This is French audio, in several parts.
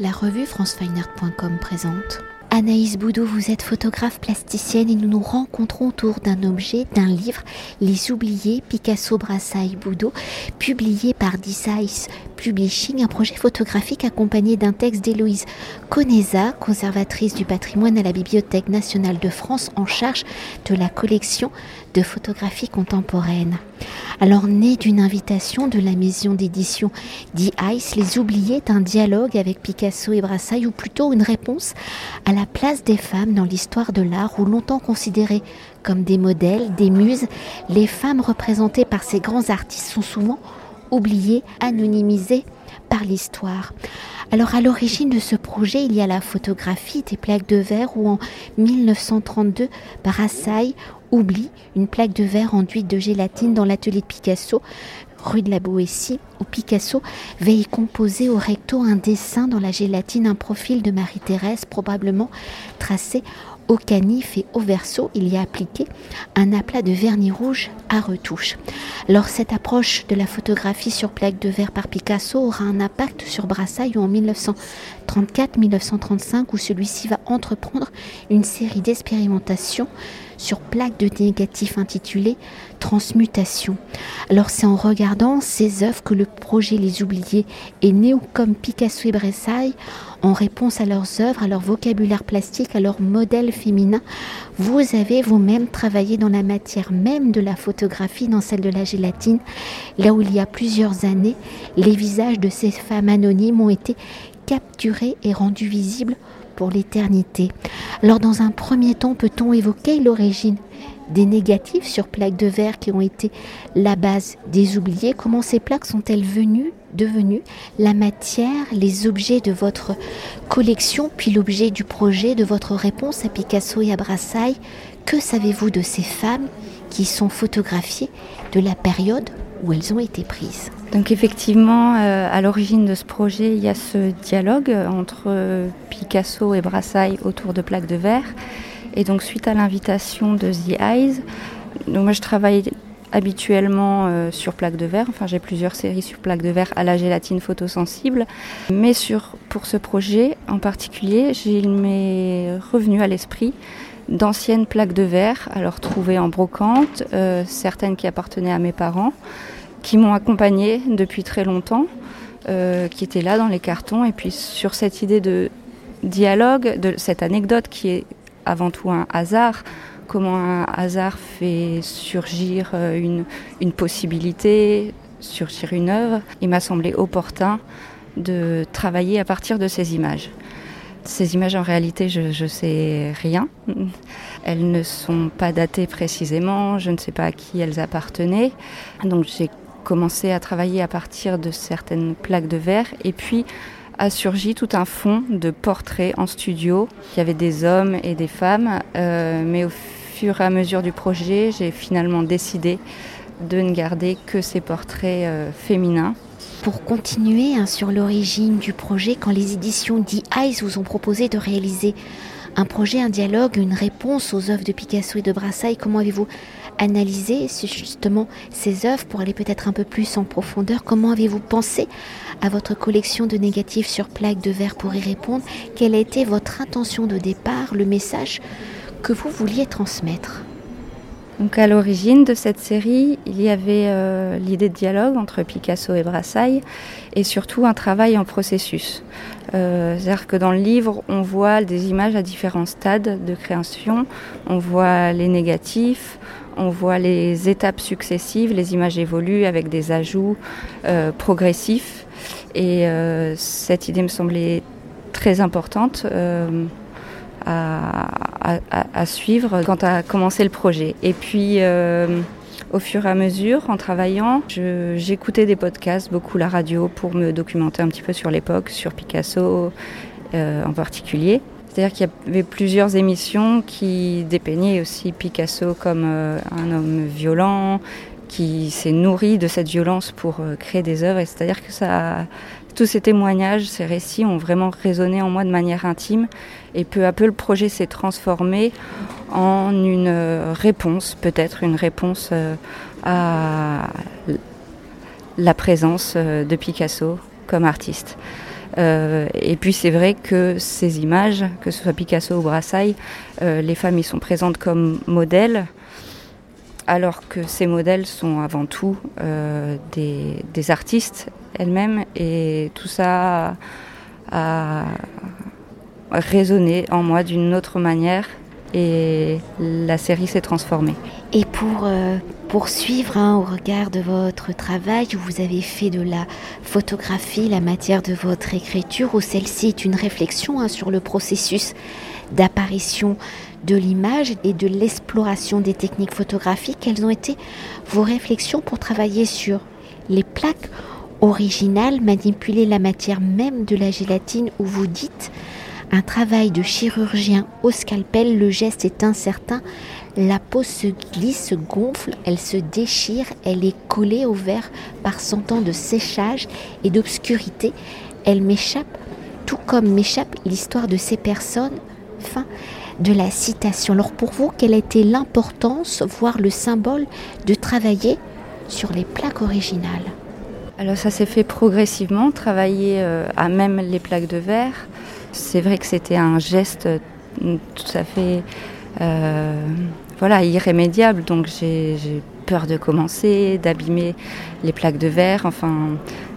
La revue francefineart.com présente. Anaïs Boudou, vous êtes photographe plasticienne et nous nous rencontrons autour d'un objet, d'un livre, Les Oubliés, Picasso, Brassailles, Boudou, publié par Publishing, un projet photographique accompagné d'un texte d'Héloïse Conesa, conservatrice du patrimoine à la Bibliothèque nationale de France en charge de la collection de photographie contemporaine. Alors, né d'une invitation de la maison d'édition The Ice, Les Oubliés un dialogue avec Picasso et Brassailles, ou plutôt une réponse à la place des femmes dans l'histoire de l'art, où longtemps considérées comme des modèles, des muses, les femmes représentées par ces grands artistes sont souvent oubliées, anonymisées par l'histoire. Alors à l'origine de ce projet, il y a la photographie des plaques de verre où en 1932, Brassailles oublie une plaque de verre enduite de gélatine dans l'atelier de Picasso, rue de la Boétie, où Picasso veille composer au recto un dessin dans la gélatine, un profil de Marie-Thérèse probablement tracé au canif et au verso, il y a appliqué un aplat de vernis rouge à retouche. Alors cette approche de la photographie sur plaque de verre par Picasso aura un impact sur Brassailles en 1934-1935 où celui-ci va entreprendre une série d'expérimentations sur plaque de négatifs intitulée Transmutation. Alors c'est en regardant ces œuvres que le projet Les Oubliés est né comme Picasso et Bressailles en réponse à leurs œuvres, à leur vocabulaire plastique, à leur modèle féminin. Vous avez vous-même travaillé dans la matière même de la photographie, dans celle de la gélatine, là où il y a plusieurs années, les visages de ces femmes anonymes ont été capturés et rendus visibles pour l'éternité. Alors dans un premier temps, peut-on évoquer l'origine des négatifs sur plaques de verre qui ont été la base des oubliés? Comment ces plaques sont-elles venues, devenues la matière, les objets de votre collection, puis l'objet du projet, de votre réponse à Picasso et à Brassailles? Que savez-vous de ces femmes qui sont photographiées de la période où elles ont été prises? Donc effectivement, euh, à l'origine de ce projet, il y a ce dialogue entre Picasso et Brassailles autour de plaques de verre. Et donc suite à l'invitation de The Eyes, donc moi je travaille habituellement euh, sur plaques de verre, enfin j'ai plusieurs séries sur plaques de verre à la gélatine photosensible, mais sur, pour ce projet en particulier, il m'est revenu à l'esprit d'anciennes plaques de verre, alors trouvées en brocante, euh, certaines qui appartenaient à mes parents, qui m'ont accompagnée depuis très longtemps, euh, qui étaient là dans les cartons, et puis sur cette idée de dialogue, de cette anecdote qui est avant tout un hasard, comment un hasard fait surgir euh, une, une possibilité, surgir une œuvre, il m'a semblé opportun de travailler à partir de ces images. Ces images, en réalité, je ne sais rien. Elles ne sont pas datées précisément, je ne sais pas à qui elles appartenaient. Donc j'ai commencé à travailler à partir de certaines plaques de verre et puis a surgi tout un fond de portraits en studio. Il y avait des hommes et des femmes, euh, mais au fur et à mesure du projet, j'ai finalement décidé de ne garder que ces portraits euh, féminins. Pour continuer hein, sur l'origine du projet, quand les éditions The Eyes vous ont proposé de réaliser un projet, un dialogue, une réponse aux œuvres de Picasso et de Brassailles, comment avez-vous analysé justement ces œuvres pour aller peut-être un peu plus en profondeur. Comment avez-vous pensé à votre collection de négatifs sur plaques de verre pour y répondre? Quelle a été votre intention de départ, le message que vous vouliez transmettre? Donc à l'origine de cette série, il y avait euh, l'idée de dialogue entre Picasso et Brassailles et surtout un travail en processus. Euh, C'est-à-dire que dans le livre, on voit des images à différents stades de création, on voit les négatifs, on voit les étapes successives, les images évoluent avec des ajouts euh, progressifs et cette idée me semblait très importante. À, suivre quand a commencé le projet. Et puis, euh, au fur et à mesure, en travaillant, j'écoutais des podcasts, beaucoup la radio, pour me documenter un petit peu sur l'époque, sur Picasso euh, en particulier. C'est-à-dire qu'il y avait plusieurs émissions qui dépeignaient aussi Picasso comme euh, un homme violent, qui s'est nourri de cette violence pour créer des œuvres. C'est-à-dire que ça, tous ces témoignages, ces récits ont vraiment résonné en moi de manière intime. Et peu à peu, le projet s'est transformé en une euh, réponse, peut-être une réponse euh, à la présence euh, de Picasso comme artiste. et puis c'est vrai que ces images, que ce soit Picasso ou Brassailles, les femmes y sont présentes comme modèles alors que ces modèles sont avant tout des, artistes elles-mêmes et tout ça a, résonné en moi d'une autre manière et la série s'est transformée. Et pour euh, poursuivre hein, au regard de votre travail, vous avez fait de la photographie la matière de votre écriture, où celle-ci est une réflexion hein, sur le processus d'apparition de l'image et de l'exploration des techniques photographiques. Quelles ont été vos réflexions pour travailler sur les plaques originales, manipuler la matière même de la gélatine où vous dites un travail de chirurgien au scalpel, le geste est incertain, la peau se glisse, se gonfle, elle se déchire, elle est collée au verre par cent ans de séchage et d'obscurité. Elle m'échappe, tout comme m'échappe l'histoire de ces personnes. Fin de la citation. Alors pour vous, quelle été l'importance, voire le symbole, de travailler sur les plaques originales? Alors ça s'est fait progressivement, travailler euh, à même les plaques de verre. C'est vrai que c'était un geste euh, tout à fait euh, voilà, irrémédiable, donc j'ai peur de commencer, d'abîmer les plaques de verre. Enfin,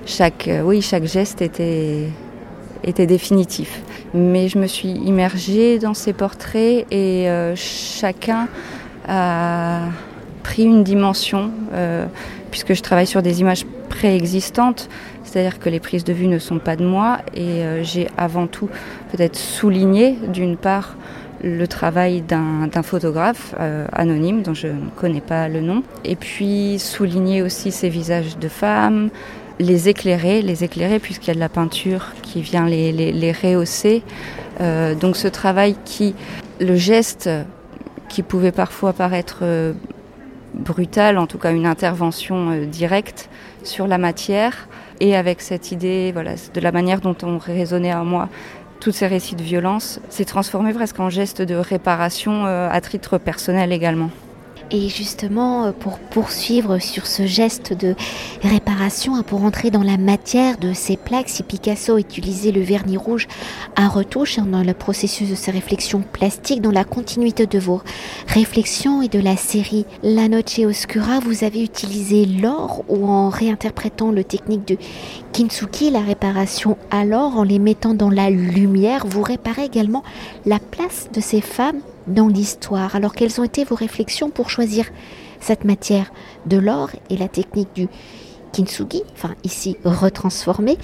chaque, oui, chaque geste était, définitif. Mais je me suis immergée dans ces portraits et euh, chacun a pris une dimension, euh, puisque je travaille sur des images préexistantes, c'est-à-dire que les prises de vue ne sont pas de moi, et euh, j'ai avant tout peut-être souligné, d'une part, le travail d'un photographe anonyme dont je ne connais pas le nom, et puis souligner aussi ces visages de femmes, les éclairer, les éclairer puisqu'il y a de la peinture qui vient les, rehausser. Euh, donc ce travail qui, le geste qui pouvait parfois paraître euh, brutal, en tout cas une intervention euh, directe sur la matière, et avec cette idée voilà, de la manière dont on résonnait à moi tous ces récits de violence, s'est transformé presque en geste de réparation à titre personnel également. Et justement, euh, pour poursuivre sur ce geste de réparation, hein, pour entrer dans la matière de ces plaques, si Picasso utilisait le vernis rouge à retouche hein, dans le processus de ses réflexions plastiques, dans la continuité de vos réflexions et de la série La Noche Oscura, vous avez utilisé l'or ou en réinterprétant le technique de Kintsugi, la réparation à l'or, en les mettant dans la lumière, vous réparez également la place de ces femmes dans l'histoire. Alors quelles ont été vos réflexions pour choisir cette matière de l'or et la technique du kintsugi, enfin ici retransformée,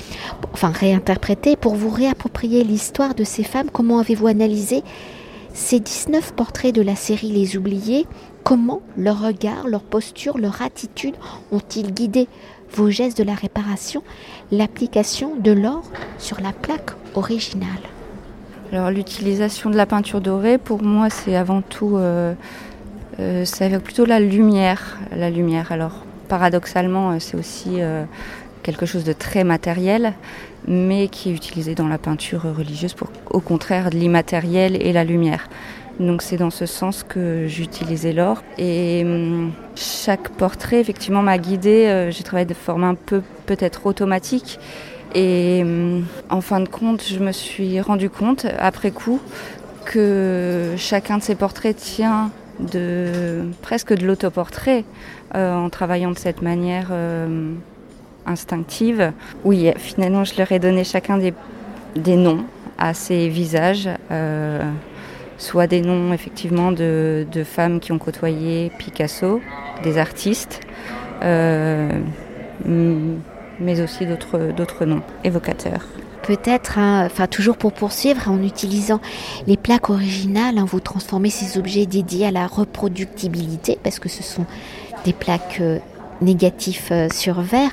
enfin réinterprétée, pour vous réapproprier l'histoire de ces femmes? Comment avez-vous analysé ces 19 portraits de la série Les Oubliés? Comment leur regard, leur posture, leur attitude ont-ils guidé vos gestes de la réparation, l'application de l'or sur la plaque originale? Alors l'utilisation de la peinture dorée, pour moi, c'est avant tout, euh, euh, plutôt la lumière. La lumière. Alors paradoxalement, euh, c'est aussi euh, quelque chose de très matériel, mais qui est utilisé dans la peinture religieuse pour, au contraire, l'immatériel et la lumière. Donc c'est dans ce sens que j'utilisais l'or. Et hum, chaque portrait, effectivement, m'a guidée. J'ai travaillé de forme un peu peut-être automatique. Et hum, en fin de compte, je me suis rendu compte, après coup, que chacun de ces portraits tient de presque de l'autoportrait euh, en travaillant de cette manière euh, instinctive. Oui, finalement, je leur ai donné chacun des, noms à ces visages, euh, soit des noms effectivement de, de, femmes qui ont côtoyé Picasso, des artistes mais aussi d'autres noms évocateurs peut-être, hein, enfin toujours pour poursuivre, en utilisant les plaques originales, hein, vous transformez ces objets dédiés à la reproductibilité, parce que ce sont des plaques euh, négatifs euh, sur verre,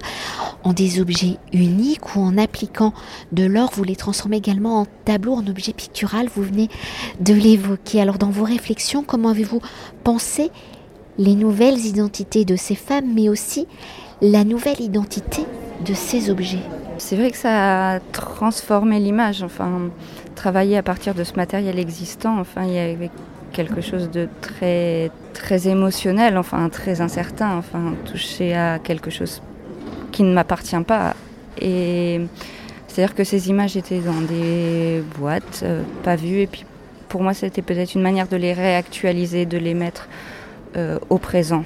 en des objets uniques ou en appliquant de l'or, vous les transformez également en tableau, en objet pictural, vous venez de l'évoquer. Alors dans vos réflexions, comment avez-vous pensé les nouvelles identités de ces femmes, mais aussi la nouvelle identité de ces objets. C'est vrai que ça a transformé l'image, enfin, travailler à partir de ce matériel existant, enfin, il y avait quelque chose de très, très émotionnel, enfin, très incertain, enfin, toucher à quelque chose qui ne m'appartient pas. Et C'est-à-dire que ces images étaient dans des boîtes, euh, pas vues, et puis pour moi c'était peut-être une manière de les réactualiser, de les mettre euh, au présent.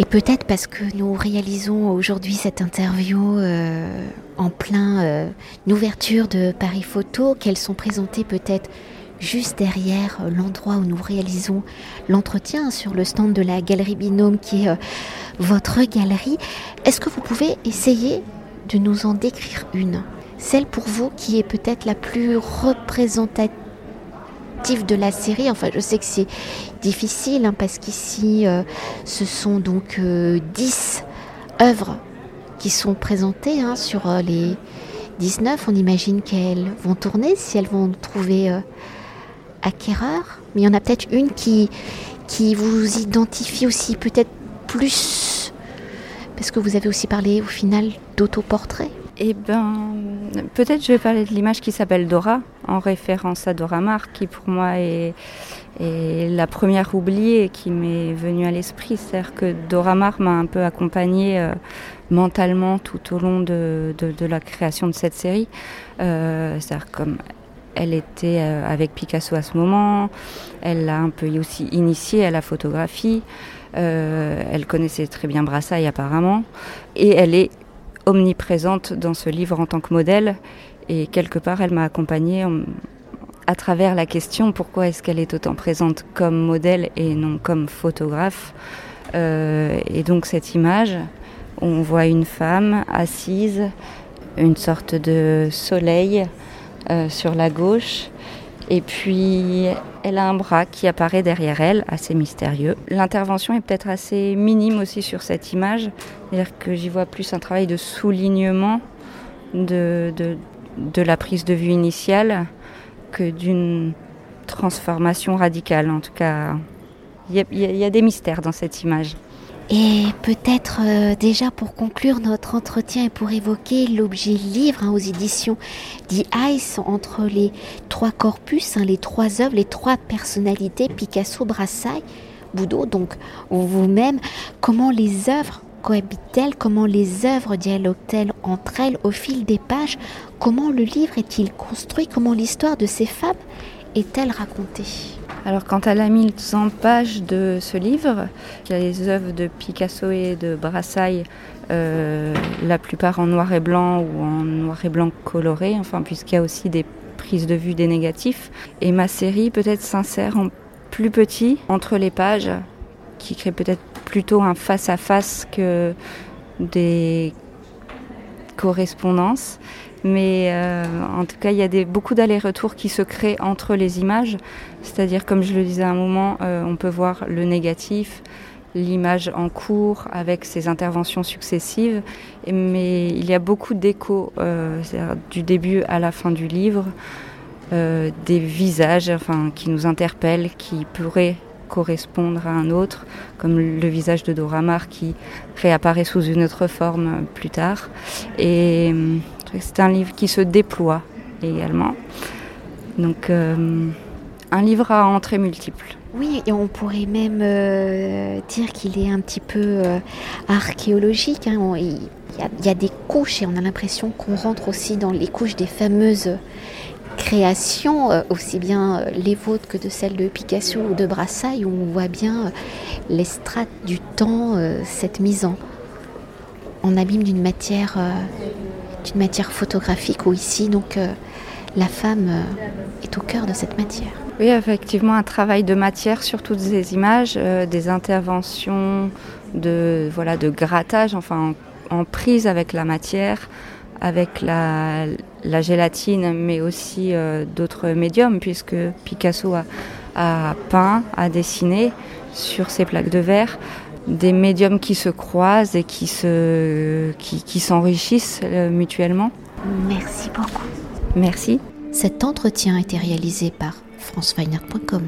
Et peut-être parce que nous réalisons aujourd'hui cette interview euh, en plein ouverture de Paris Photo, qu'elles sont présentées peut-être juste derrière l'endroit où nous réalisons l'entretien sur le stand de la galerie Binôme qui est votre galerie. Est-ce que vous pouvez essayer de nous en décrire une? Celle pour vous qui est peut-être la plus représentative de la série. Enfin, je sais que c'est difficile hein, parce qu'ici, euh, ce sont donc 10 euh, œuvres qui sont présentées hein, sur euh, les 19. On imagine qu'elles vont tourner si elles vont trouver acquéreur. Mais il y en a peut-être une qui, qui vous identifie aussi peut-être plus Parce que vous avez aussi parlé au final d'autoportrait. Eh ben, peut-être je vais parler de l'image qui s'appelle Dora, en référence à Dora Maar, qui pour moi est, la première oubliée qui m'est venue à l'esprit. C'est-à-dire que Dora Maar m'a un peu accompagnée euh, mentalement tout au long de, la création de cette série. Euh, c'est-à-dire comme elle était euh, avec Picasso à ce moment, elle l'a un peu aussi initiée à la photographie. Elle connaissait très bien Brassailles apparemment. Et elle est omniprésente dans ce livre en tant que modèle. Et quelque part, elle m'a accompagnée à travers la question pourquoi est-ce qu'elle est autant présente comme modèle et non comme photographe. Euh, et donc cette image, on voit une femme assise, une sorte de soleil euh, sur la gauche, et puis, elle a un bras qui apparaît derrière elle, assez mystérieux. L'intervention est peut-être assez minime aussi sur cette image. C'est-à-dire que j'y vois plus un travail de soulignement de, de, la prise de vue initiale que d'une transformation radicale. En tout cas, il y, a des mystères dans cette image. Et peut-être euh, déjà pour conclure notre entretien et pour évoquer l'objet livre hein, aux éditions The Ice entre les trois corpus, hein, les trois œuvres, les trois personnalités, Picasso, Brassailles, Boudot, donc vous-même, comment les œuvres cohabitent-elles, comment les œuvres dialoguent-elles entre elles au fil des pages, comment le livre est-il construit, comment l'histoire de ces femmes est-elle racontée? Alors quant à la 1100 pages de ce livre, il y a les œuvres de Picasso et de Brassailles, euh, la plupart en noir et blanc ou en noir et blanc coloré, enfin puisqu'il y a aussi des prises de vue des négatifs. Et ma série peut-être s'insère en plus petit entre les pages, qui crée peut-être plutôt un face-à-face -face que des correspondances. Mais euh, en tout cas, il y a beaucoup d'allers-retours qui se créent entre les images. C'est-à-dire, comme je le disais à un moment, euh, on peut voir le négatif, l'image en cours avec ses interventions successives. Mais il y a beaucoup d'échos euh, du début à la fin du livre, des visages enfin, qui nous interpellent, qui pourraient correspondre à un autre, comme le visage de Dora Maar qui réapparaît sous une autre forme plus tard. Et c'est un livre qui se déploie également. Donc euh, un livre à entrées multiples. Oui, et on pourrait même euh, dire qu'il est un petit peu euh, archéologique. Hein. Il, y a, des couches et on a l'impression qu'on rentre aussi dans les couches des fameuses créations, aussi bien les vôtres que de celles de Picasso ou de Brassailles, où on voit bien les strates du temps, cette mise en, en abîme d'une matière matière photographique où ici donc euh, la femme euh, est au cœur de cette matière. Oui, effectivement, un travail de matière sur toutes ces images, euh, des interventions de voilà de grattage, enfin en, prise avec la matière, avec la, la gélatine, mais aussi d'autres médiums, puisque Picasso a, a, peint, a dessiné sur ces plaques de verre des médiums qui se croisent et qui se qui, s'enrichissent euh, mutuellement. Merci beaucoup. Merci. Cet entretien a été réalisé par franceweiner.com.